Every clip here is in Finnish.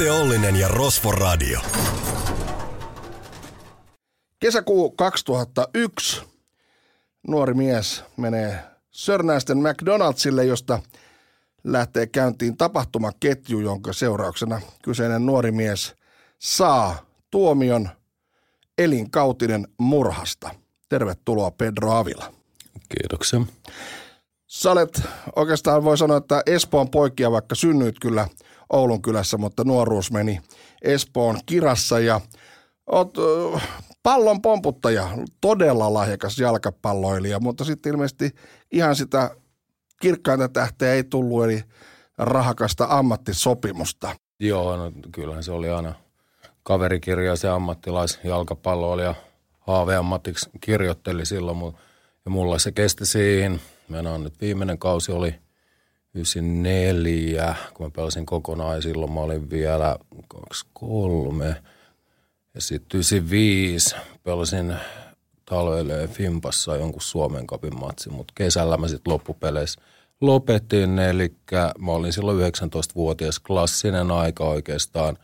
Jete Ollinen ja Rosvo Radio. Kesäkuu 2001. Nuori mies menee Sörnäisten McDonaldsille, josta lähtee käyntiin tapahtumaketju, jonka seurauksena kyseinen nuori mies saa tuomion elinkautinen murhasta. Tervetuloa Pedro Avila. Kiitoksia. Sä olet oikeastaan voi sanoa, että Espoon poikia, vaikka synnyit kyllä Oulun kylässä, mutta nuoruus meni Espoon kirassa ja oot pallon pomputtaja, todella lahjakas jalkapalloilija, mutta sitten ilmeisesti ihan sitä kirkkainta tähteä ei tullut, eli rahakasta ammattisopimusta. Joo, no kyllähän se oli aina kaverikirja se ammattilaisjalkapalloilija haaveammatiksi kirjoitteli silloin, mutta ja mulla se kesti siihen. Meillä on nyt viimeinen kausi oli 94, kun mä pelasin kokonaan silloin mä olin vielä 23. Ja sitten 95 pelasin talvelle Fimpassa jonkun Suomen kapin matsi, mutta kesällä mä sitten loppupeleissä lopetin. Eli mä olin silloin 19-vuotias klassinen aika oikeastaan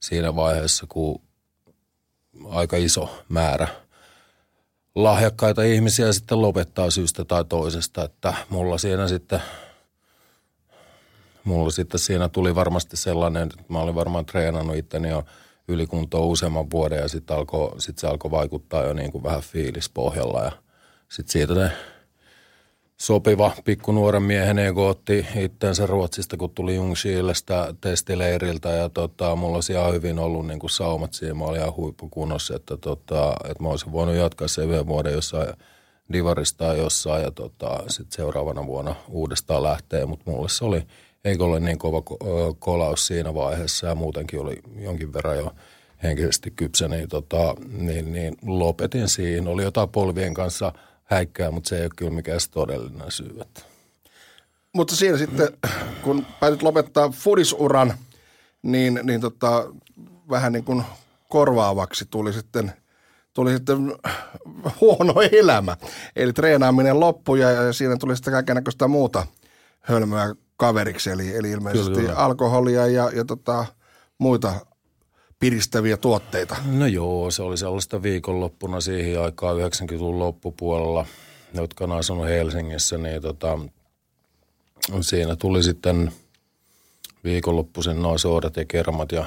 siinä vaiheessa, kun aika iso määrä lahjakkaita ihmisiä sitten lopettaa syystä tai toisesta, että mulla siinä sitten mulla sitten siinä tuli varmasti sellainen, että mä olin varmaan treenannut itteni jo ylikuntoa useamman vuoden ja sitten alko, sit se alkoi vaikuttaa jo niin kuin vähän fiilispohjalla ja sitten siitä ne sopiva pikkunuoren miehen ego otti itteensä Ruotsista, kun tuli Jungskiilestä testileiriltä ja tota, mulla olisi ihan hyvin ollut niin kuin saumat siihen. Mä olin ihan huippukunnossa, että, tota, että mä olisin voinut jatkaa sen yhden vuoden jossain divarista jossain ja tota, sitten seuraavana vuonna uudestaan lähtee, mutta mulle se oli, eikö ole niin kova kolaus siinä vaiheessa ja muutenkin oli jonkin verran jo henkisesti kypsä, niin, tota, niin, niin lopetin siinä. Oli jotain polvien kanssa – häikkää, mutta se ei ole kyllä mikään todellinen syy. Mutta siinä sitten, kun päätit lopettaa fudisuran, niin, niin tota, vähän niin kuin korvaavaksi tuli sitten, tuli sitten huono elämä. Eli treenaaminen loppui ja, ja siinä tuli sitten kaikenlaista muuta hölmöä kaveriksi. Eli, eli ilmeisesti kyllä, kyllä. alkoholia ja, ja tota, muita piristäviä tuotteita? No joo, se oli sellaista viikonloppuna siihen aikaan 90-luvun loppupuolella, jotka on asunut Helsingissä, niin tota, siinä tuli sitten viikonloppuisin noin soodat ja kermat ja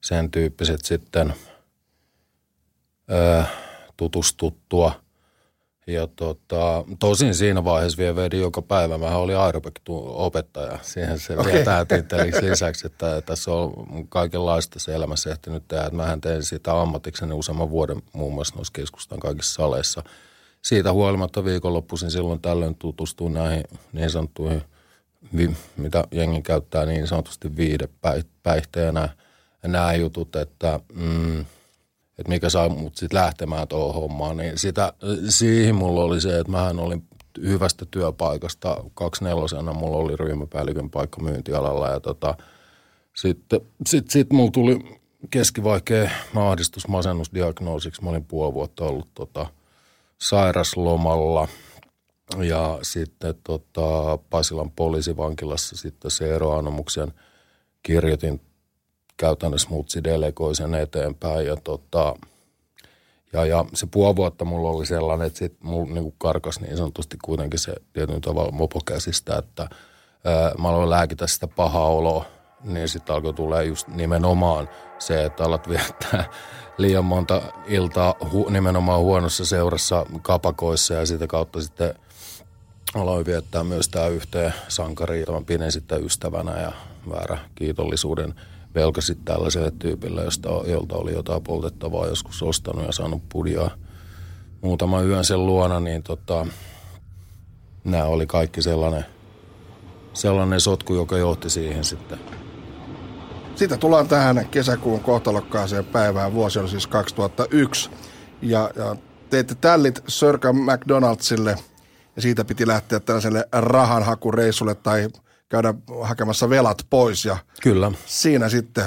sen tyyppiset sitten ää, tutustuttua – ja tota, tosin siinä vaiheessa vielä vedin joka päivä. Mä olin aerobik-opettaja. Siihen se okay. vielä titteli lisäksi, että tässä on kaikenlaista se elämässä ehtinyt tehdä. Mähän tein sitä ammatikseni useamman vuoden muun muassa noissa keskustan kaikissa saleissa. Siitä huolimatta viikonloppuisin silloin tällöin tutustuin näihin niin sanottuihin, mitä jengi käyttää niin sanotusti viidepäihteenä. Ja nämä jutut, että mm, – että mikä sai mut sitten lähtemään tuohon hommaan, niin sitä, siihen mulla oli se, että mähän olin hyvästä työpaikasta, nelosena mulla oli ryhmäpäällikön paikka myyntialalla ja tota, sitten sit, sit mulla tuli keskivaikea mahdistus masennusdiagnoosiksi. Mä olin puoli vuotta ollut tota, sairaslomalla ja sitten tota, Pasilan poliisivankilassa sitten se eroanomuksen kirjoitin käytännössä mutsi delegoi sen eteenpäin. Ja tota, ja, ja se puoli vuotta mulla oli sellainen, että sit mulla niin karkas niin sanotusti kuitenkin se tietyn tavalla mopokäsistä, että ää, mä aloin lääkitä sitä pahaa oloa, niin sitten alkoi tulee just nimenomaan se, että alat viettää liian monta iltaa hu, nimenomaan huonossa seurassa kapakoissa. Ja sitä kautta sitten aloin viettää myös tämä yhteen sankari, jota mä pidin sitten ystävänä ja väärä kiitollisuuden – velkasit tällaiselle tyypille, josta, jolta oli jotain poltettavaa joskus ostanut ja saanut pudiaa muutama yön sen luona, niin tota, nämä oli kaikki sellainen, sellainen sotku, joka johti siihen sitten. Siitä tullaan tähän kesäkuun kohtalokkaaseen päivään. Vuosi oli siis 2001. Ja, ja teitte tällit Sörkä McDonaldsille ja siitä piti lähteä tällaiselle rahanhakureissulle tai käydä hakemassa velat pois. Ja Kyllä. siinä sitten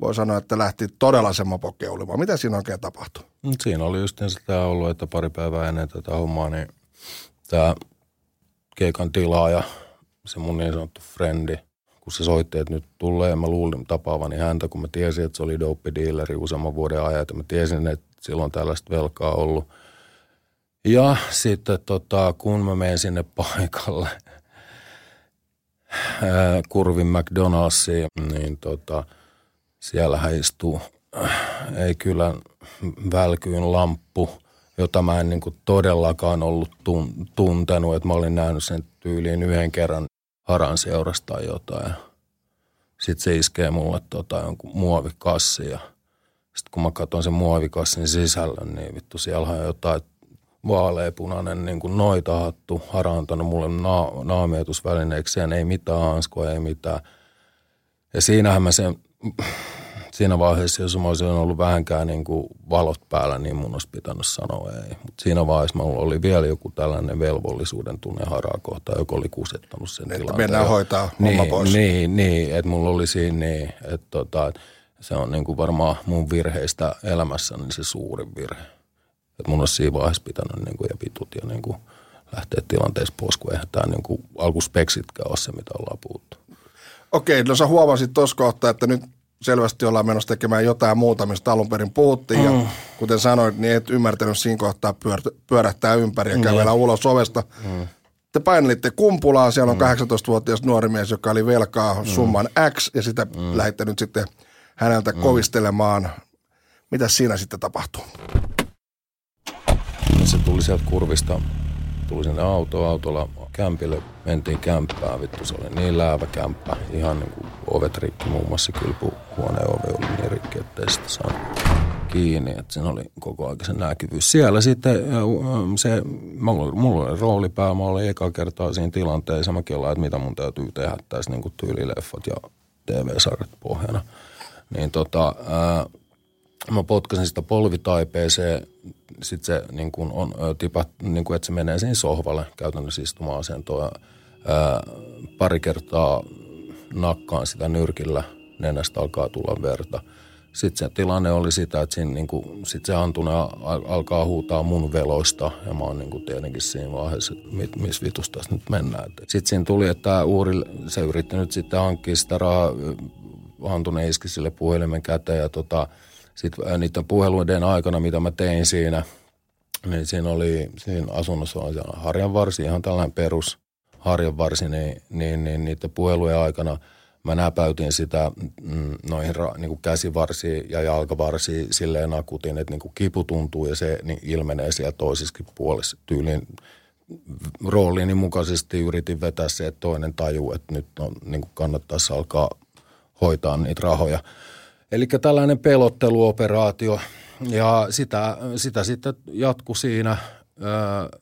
voi sanoa, että lähti todella se mopokeulimaan. Mitä siinä oikein tapahtui? Siinä oli just tämä ollut, että pari päivää ennen tätä hommaa, niin tämä keikan tilaaja, se mun niin sanottu frendi, kun se soitti, että nyt tulee, ja mä luulin tapaavani häntä, kun mä tiesin, että se oli dope-dealeri useamman vuoden ajan, että mä tiesin, että silloin tällaista velkaa ollut. Ja sitten tota, kun mä menen sinne paikalle, Kurvin McDonald'siin, niin tota, siellähän istuu, äh, ei kyllä välkyyn lamppu, jota mä en niin kuin todellakaan ollut tun, tuntenut, että mä olin nähnyt sen tyyliin yhden kerran haran seurasta tai jotain. Sitten se iskee mulle tota, jonkun muovikassi ja sitten kun mä katson sen muovikassin sisällön, niin vittu siellä on jotain vaaleapunainen niin kuin noitahattu, hara on antanut mulle na- naamioitusvälineekseen, ei mitään hanskoja, ei mitään. Ja siinähän mä sen, siinä vaiheessa, jos mä olisin ollut vähänkään niin kuin valot päällä, niin mun olisi pitänyt sanoa ei. Mutta siinä vaiheessa mulla oli vielä joku tällainen velvollisuuden tunne haraa kohtaan, joka oli kusettanut sen Että tilanteen. mennään hoitaa homma niin, pois. Niin, niin että mulla oli siinä niin, että tota, se on niin kuin varmaan mun virheistä elämässä niin se suurin virhe. Että mun olisi siinä vaiheessa pitänyt niin kuin, ja vitut ja niin kuin, lähteä tilanteessa pois, kun eihän tämä niin kuin, alkuspeksitkään ole se, mitä ollaan puhuttu. Okei, no sä huomasit tuossa kohtaa, että nyt selvästi ollaan menossa tekemään jotain muuta, mistä alun perin puhuttiin. Mm. Ja kuten sanoit, niin et ymmärtänyt siinä kohtaa pyör- pyörähtää ympäri ja Mm. kävellä ulos ovesta. Mm. Te painelitte kumpulaan, siellä on mm. 18-vuotias nuori mies, joka oli velkaa summan X ja sitä mm. lähditte nyt sitten häneltä mm. kovistelemaan. Mitä siinä sitten tapahtuu? Tuli sieltä kurvista, tuli sinne auto, autolla kämpille, mentiin kämppään, vittu se oli niin läävä kämppä, ihan niin kuin ovet rikki, muun muassa kylpyhuoneen ovi oli niin rikki, ettei sitä saanut kiinni, että siinä oli koko ajan se näkyvyys. Siellä sitten se, mulla oli, roolipää, mä olin eka kertaa siinä tilanteessa, mäkin ollaan, että mitä mun täytyy tehdä tässä niin tyylileffat ja TV-sarjat pohjana. Niin tota, ää, mä potkasin sitä polvitaipeeseen, sitten se niin kuin on ö, tipat, niin kuin, että se menee siinä sohvalle käytännössä istuma-asentoon. Ja, ää, pari kertaa nakkaan sitä nyrkillä, nenästä alkaa tulla verta. Sitten se tilanne oli sitä, että siinä, niin kuin, sit se antuna al- alkaa huutaa mun veloista ja mä oon niin kuin tietenkin siinä vaiheessa, että mit, missä vitusta nyt mennään. Sitten siinä tuli, että tämä Uuri, se yritti nyt sitten hankkia sitä rahaa, Hantune iski sille puhelimen käteen ja tota, sitten niiden puheluiden aikana, mitä mä tein siinä, niin siinä oli, siinä asunnossa oli harjanvarsi, ihan tällainen perus harjanvarsi, niin, niin, niin niiden puhelujen aikana mä näpäytin sitä mm, noihin niin kuin käsivarsiin ja jalkavarsiin silleen nakutin, että niin kuin kipu tuntuu ja se niin ilmenee siellä toisissakin puolissa tyyliin rooliini mukaisesti yritin vetää se, että toinen tajuu, että nyt on, niin kuin kannattaisi alkaa hoitaa niitä rahoja. Eli tällainen pelotteluoperaatio ja sitä, sitä sitten jatku siinä ö,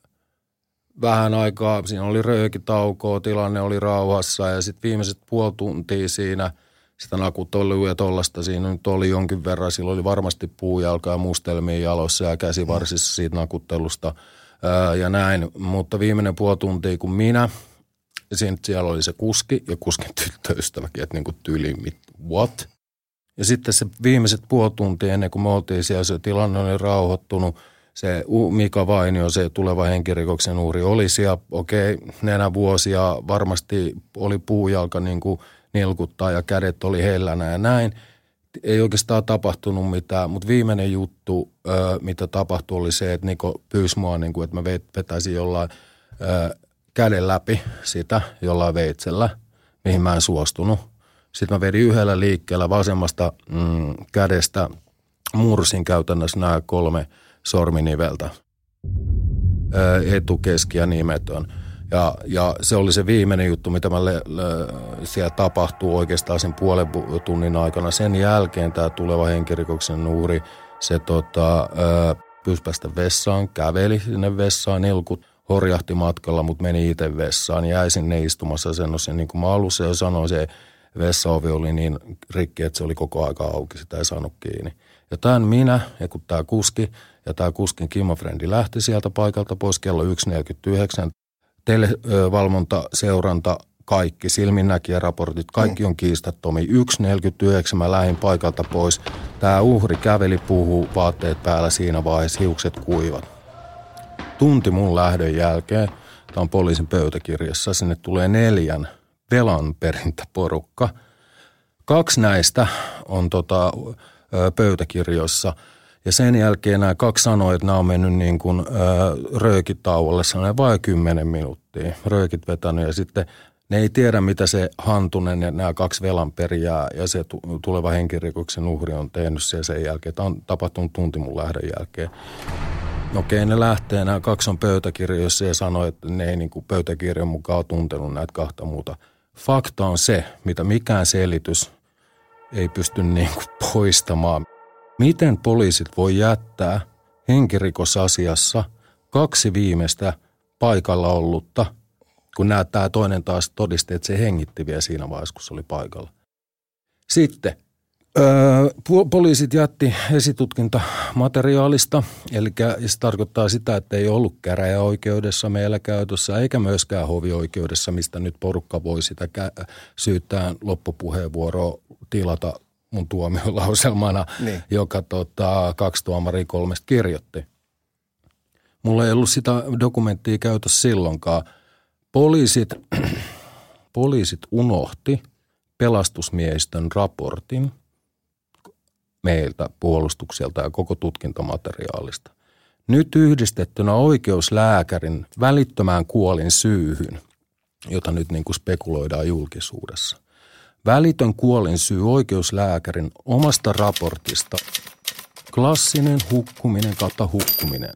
vähän aikaa. Siinä oli röökitaukoa, tilanne oli rauhassa ja sitten viimeiset puoli tuntia siinä sitä nakutolua ja tollasta siinä nyt oli jonkin verran. Sillä oli varmasti puujalka ja mustelmia jalossa ja käsivarsissa siitä nakuttelusta ää, ja näin. Mutta viimeinen puoli tuntia, kun minä, siinä, siellä oli se kuski ja kuskin tyttöystäväkin, että niin kuin tyyliin, mit, what? Ja sitten se viimeiset puoli tuntia ennen kuin me oltiin siellä, se tilanne oli rauhoittunut. Se Mika Vainio, se tuleva henkirikoksen uhri, oli siellä, okei, nenä vuosia, varmasti oli puujalka niin kuin nilkuttaa ja kädet oli hellänä ja näin. Ei oikeastaan tapahtunut mitään, mutta viimeinen juttu, mitä tapahtui, oli se, että Niko pyysi mua, niin kuin, että mä vet- vetäisin jollain käden läpi sitä jollain veitsellä, mihin mä en suostunut. Sitten mä vedin yhdellä liikkeellä vasemmasta mm, kädestä, mursin käytännössä nämä kolme sorminiveltä. Etu, keski ja nimetön. Ja, ja se oli se viimeinen juttu, mitä mä le, le, siellä tapahtuu oikeastaan sen puolen tunnin aikana. Sen jälkeen tämä tuleva henkirikoksen nuuri, se tota, päästä vessaan, käveli sinne vessaan, nilkut horjahti matkalla, mutta meni itse vessaan. Jäi sinne istumassa asennossa. Niin kuin mä alussa jo sanoin, se vessaovi oli niin rikki, että se oli koko aika auki, sitä ei saanut kiinni. Ja tämän minä, ja kun tämä kuski, ja tämä kuskin kimofrendi lähti sieltä paikalta pois kello 1.49. Televalvonta, seuranta, kaikki, silminnäkijäraportit, kaikki on kiistattomia. 1.49 mä lähdin paikalta pois. Tämä uhri käveli, puhuu, vaatteet päällä siinä vaiheessa, hiukset kuivat. Tunti mun lähdön jälkeen, tämä on poliisin pöytäkirjassa, sinne tulee neljän velanperintäporukka. Kaksi näistä on tota, pöytäkirjoissa – ja sen jälkeen nämä kaksi sanoi, että nämä on mennyt niin kuin, röökitauolle, sanoen vain kymmenen minuuttia, röökit vetänyt ja sitten ne ei tiedä, mitä se Hantunen ja nämä kaksi velanperijää ja se tuleva henkirikoksen uhri on tehnyt siellä sen jälkeen. Tämä on tapahtunut tunti mun lähdön jälkeen. No okei, ne lähtee, nämä kaksi on pöytäkirjoissa ja sanoi, että ne ei niin kuin pöytäkirjan mukaan tuntenut näitä kahta muuta. Fakta on se, mitä mikään selitys ei pysty niin kuin poistamaan. Miten poliisit voi jättää henkirikosasiassa kaksi viimeistä paikalla ollutta, kun näyttää toinen taas todisti, että se hengitti vielä siinä vaiheessa, kun se oli paikalla. Sitten Öö, poliisit jätti esitutkintamateriaalista, eli se tarkoittaa sitä, että ei ollut käräjäoikeudessa meillä käytössä, eikä myöskään hovioikeudessa, mistä nyt porukka voi sitä syyttää loppupuheenvuoroa tilata mun tuomiolauselmana, niin. joka tota, kaksi tuomaria kolmesta kirjoitti. Mulla ei ollut sitä dokumenttia käytössä silloinkaan. Poliisit, poliisit unohti pelastusmiehistön raportin meiltä puolustukselta ja koko tutkintamateriaalista. Nyt yhdistettynä oikeuslääkärin välittömään kuolin syyhyn, jota nyt niin kuin spekuloidaan julkisuudessa – Välitön kuolinsyy oikeuslääkärin omasta raportista. Klassinen hukkuminen kautta hukkuminen.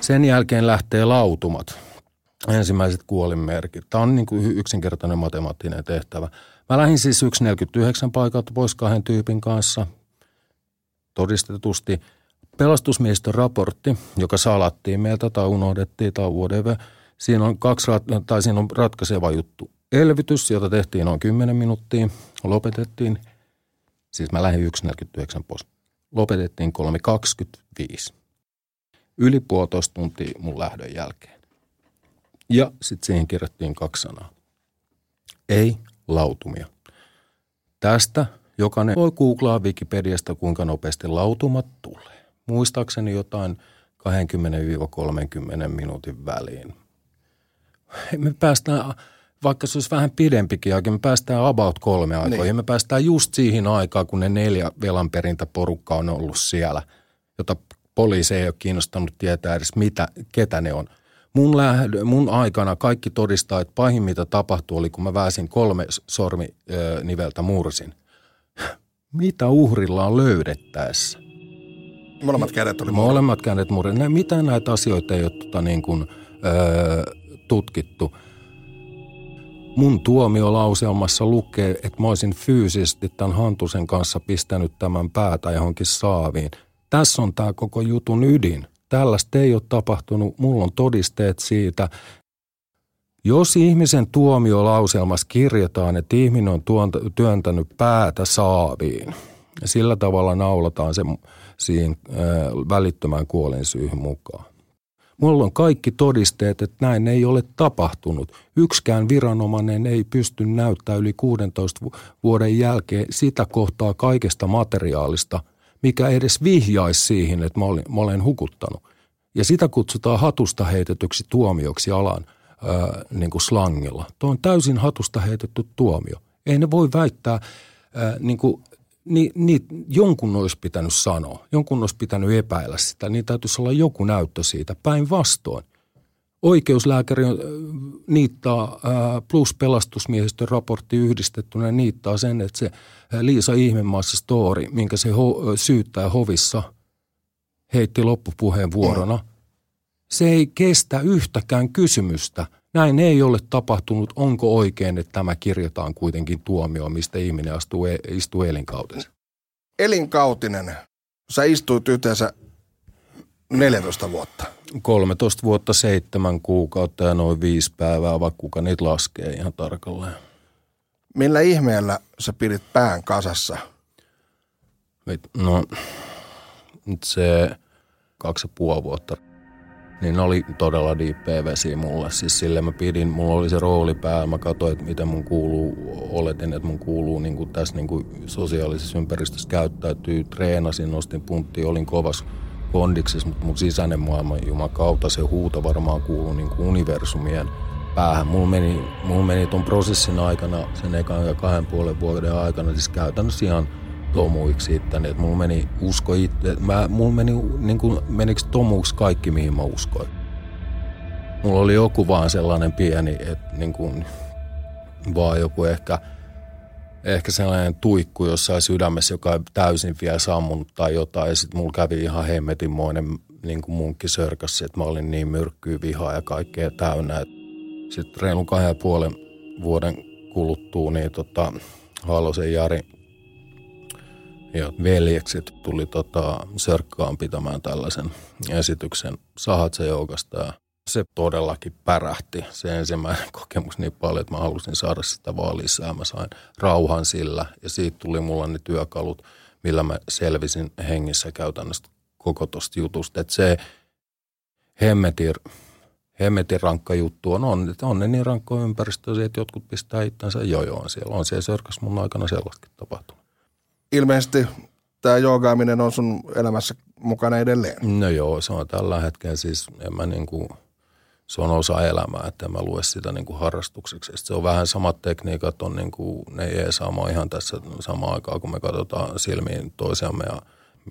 Sen jälkeen lähtee lautumat. Ensimmäiset kuolinmerkit. Tämä on niin kuin yksinkertainen matemaattinen tehtävä. Mä lähdin siis 1.49 paikalta pois kahden tyypin kanssa. Todistetusti pelastusmiestön raportti, joka salattiin meiltä tai unohdettiin tai whatever. Siinä on, kaksi, tai siinä on ratkaiseva juttu elvytys, jota tehtiin noin 10 minuuttia, lopetettiin. Siis mä lähdin 1.49 pois. Lopetettiin 3.25. Yli puolitoista tuntia mun lähdön jälkeen. Ja sitten siihen kirjattiin kaksi sanaa. Ei lautumia. Tästä jokainen voi googlaa Wikipediasta, kuinka nopeasti lautumat tulee. Muistaakseni jotain 20-30 minuutin väliin. Me päästään vaikka se olisi vähän pidempikin aika, me päästään about kolme aikaa. Niin. Ja me päästään just siihen aikaan, kun ne neljä velanperintäporukka on ollut siellä, jota poliisi ei ole kiinnostanut tietää edes mitä, ketä ne on. Mun, lähdö, mun aikana kaikki todistaa, että pahin mitä tapahtui oli, kun mä väisin kolme sorminiveltä mursin. Mitä uhrilla on löydettäessä? Molemmat kädet oli Molemmat kädet murrin. Mitä näitä asioita ei ole tota, niin kuin, öö, tutkittu – Mun tuomiolauselmassa lukee, että mä olisin fyysisesti tämän Hantusen kanssa pistänyt tämän päätä johonkin saaviin. Tässä on tämä koko jutun ydin. Tällaista ei ole tapahtunut. Mulla on todisteet siitä. Jos ihmisen tuomiolauselmassa kirjataan, että ihminen on työntänyt päätä saaviin, sillä tavalla naulataan se siihen välittömään kuolinsyyhyn mukaan. Mulla on kaikki todisteet, että näin ei ole tapahtunut. Yksikään viranomainen ei pysty näyttämään yli 16 vuoden jälkeen sitä kohtaa kaikesta materiaalista, mikä edes vihjaisi siihen, että mä olen, mä olen hukuttanut. Ja sitä kutsutaan hatusta heitetyksi tuomioksi alan ää, niin kuin slangilla. Tuo on täysin hatusta heitetty tuomio. Ei ne voi väittää ää, niin kuin niin, niin jonkun olisi pitänyt sanoa, jonkun olisi pitänyt epäillä sitä, niin täytyisi olla joku näyttö siitä päinvastoin. Oikeuslääkäri niittaa plus pelastusmiehistön raportti yhdistettynä niittaa sen, että se Liisa Ihmemaassa story, minkä se ho- syyttää hovissa heitti loppupuheenvuorona, se ei kestä yhtäkään kysymystä – näin ei ole tapahtunut. Onko oikein, että tämä kirjataan kuitenkin tuomioon, mistä ihminen astuu, e- istuu elinkautensa? Elinkautinen. Sä istuit yhteensä 14 vuotta. 13 vuotta, 7 kuukautta ja noin viisi päivää, vaikka kuka niitä laskee ihan tarkalleen. Millä ihmeellä sä pidit pään kasassa? No, nyt se kaksi ja puoli vuotta, niin oli todella diippejä vesi mulle. Siis sille mä pidin, mulla oli se rooli päällä, mä katsoin, että miten mun kuuluu, oletin, että mun kuuluu niin kuin tässä niin kuin sosiaalisessa ympäristössä käyttäytyy, treenasin, nostin punttia, olin kovas kondiksessa, mutta mun sisäinen maailma, juman kautta se huuto varmaan kuuluu niin kuin universumien päähän. Mulla meni, mulla meni ton prosessin aikana, sen ekan ja kahden puolen vuoden aikana, siis käytännössä ihan tomuiksi itteni. Että mulla meni usko itse, mä, mulla meni, niin kuin, menikö tomuiksi kaikki, mihin mä uskoin. Mulla oli joku vaan sellainen pieni, että niin kuin, vaan joku ehkä, ehkä sellainen tuikku jossain sydämessä, joka ei täysin vielä sammunut tai jotain. Ja sitten mulla kävi ihan hemmetinmoinen niin kuin munkki sörkässä, että mä olin niin myrkkyä, vihaa ja kaikkea täynnä. Sitten reilun kahden ja puolen vuoden kuluttua, niin tota, Halosen Jari ja veljekset tuli tota, Sörkkaan pitämään tällaisen esityksen Sahatse-joukasta ja se todellakin pärähti. Se ensimmäinen kokemus niin paljon, että mä halusin saada sitä vaan lisää. Mä sain rauhan sillä ja siitä tuli mulla ne työkalut, millä mä selvisin hengissä käytännössä koko tosta jutusta. Että se hemmetin, hemmetin rankka juttu on, on, on ne niin rankkoa ympäristöä, että jotkut pistää itsensä jojoon siellä. On siellä sörkäs mun aikana sellaistakin tapahtunut ilmeisesti tämä joogaaminen on sun elämässä mukana edelleen. No joo, se on tällä hetkellä siis, en mä niin kuin, se on osa elämää, että mä lue sitä niin kuin harrastukseksi. Se on vähän samat tekniikat, on niin kuin, ne ei sama ihan tässä samaan aikaan, kun me katsotaan silmiin toisiamme ja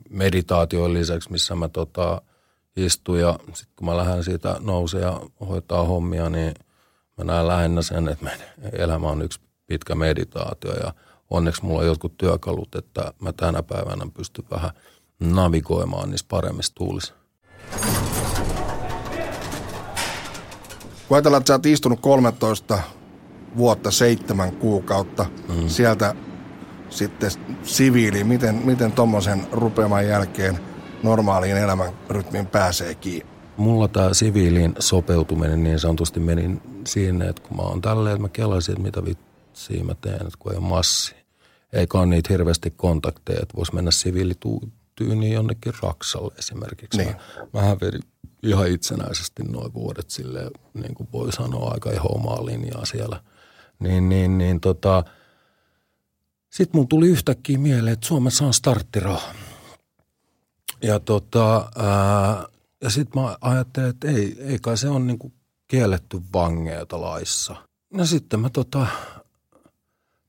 meditaation lisäksi, missä mä tota, istun ja sitten kun mä lähden siitä nousee ja hoitaa hommia, niin mä näen lähinnä sen, että elämä on yksi pitkä meditaatio ja – onneksi mulla on jotkut työkalut, että mä tänä päivänä pystyn vähän navigoimaan niissä paremmissa tuulissa. Kun ajatellaan, että sä oot istunut 13 vuotta, seitsemän kuukautta, mm. sieltä sitten siviili, miten, miten tuommoisen rupeaman jälkeen normaaliin elämän rytmiin pääsee kiinni? Mulla tämä siviiliin sopeutuminen niin sanotusti meni siinä, että kun mä oon tälleen, että mä kelasin, että mitä vitsiä mä teen, että kun ei ole massi eikä ole niitä hirveästi kontakteja, että voisi mennä siviilityyniin jonnekin Raksalle esimerkiksi. Niin. Mä, mähän vedin ihan itsenäisesti noin vuodet sille niin kuin voi sanoa, aika ihan omaa linjaa siellä. Niin, niin, niin tota, sitten mun tuli yhtäkkiä mieleen, että Suomessa on starttiraha. Ja, tota, ää, ja sitten mä ajattelin, että ei, ei kai se on niinku kielletty vangeilta laissa. No sitten mä tota,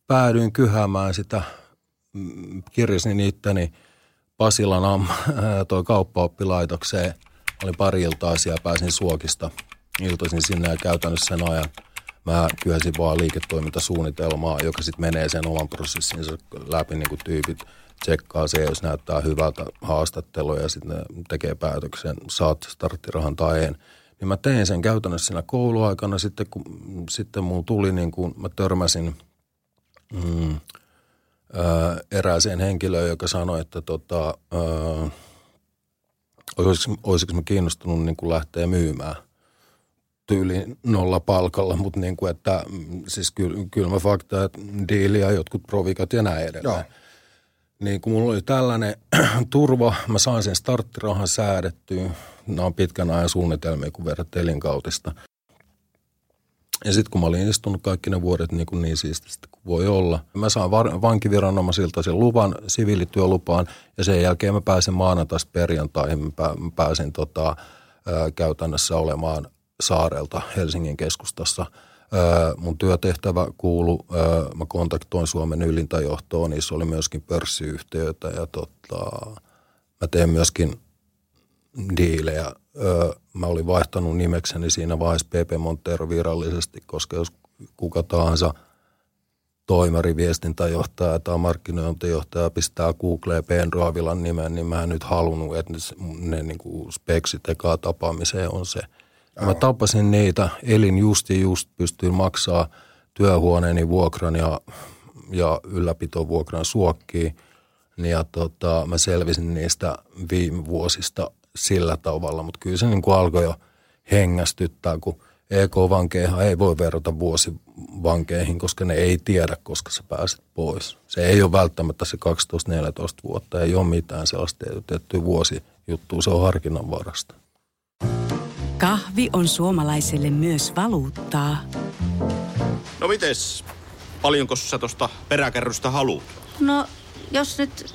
päädyin kyhäämään sitä, mm, kirjasin itteni Pasilan toi kauppaoppilaitokseen. Oli pari iltaa siellä, pääsin Suokista. Iltoisin sinne ja käytännössä sen ajan mä kyhäsin vaan liiketoimintasuunnitelmaa, joka sitten menee sen oman prosessinsa läpi, niin kuin tyypit tsekkaa se, jos näyttää hyvältä haastattelua ja sitten tekee päätöksen, saat starttirahan tai en. Niin mä tein sen käytännössä siinä kouluaikana sitten, kun sitten mulla tuli niin kuin mä törmäsin – mm, ää, erääseen henkilöön, joka sanoi, että tota, ää, olisiko, olisiko mä kiinnostunut niin kuin lähteä myymään tyyli nolla palkalla, mutta niin kuin, että mm, siis kylmä fakta, että diili ja jotkut provikat ja näin edelleen. Joo. Niin kun mulla oli tällainen turva, mä sain sen starttirahan säädettyä. Nämä on pitkän ajan suunnitelmia, kun verrat elinkautista. Ja sitten kun mä olin istunut kaikki ne vuodet niin, kuin niin siististi kuin voi olla, mä saan var- vankiviranomaisilta sen luvan, siviilityölupaan, ja sen jälkeen mä pääsen maanantaista perjantaihin, mä, pää- mä pääsin tota, ää, käytännössä olemaan saarelta Helsingin keskustassa. Ää, mun työtehtävä kuulu, ää, mä kontaktoin Suomen ylintä johtoon, niissä oli myöskin pörssiyhtiöitä, ja tota, mä teen myöskin diilejä Öö, mä olin vaihtanut nimekseni siinä vaiheessa PP Montero virallisesti, koska jos kuka tahansa toimari, viestintäjohtaja tai markkinointijohtaja pistää Googleen Ben Roavilan nimen, niin mä en nyt halunnut, että ne, ne niin kuin speksit ekaa tapaamiseen on se. Mä tapasin niitä, elin just ja just pystyin maksaa työhuoneeni vuokran ja, ja ylläpitovuokran suokkiin. Ja tota, mä selvisin niistä viime vuosista sillä tavalla, mutta kyllä se niin kuin alkoi jo hengästyttää, kun EK-vankeihan ei voi verrata vuosivankeihin, koska ne ei tiedä, koska sä pääset pois. Se ei ole välttämättä se 12-14 vuotta, ei ole mitään sellaista tiettyä vuosijuttua, se on harkinnan varasta. Kahvi on suomalaiselle myös valuuttaa. No mites, paljonko sä tosta peräkärrystä haluat? No, jos nyt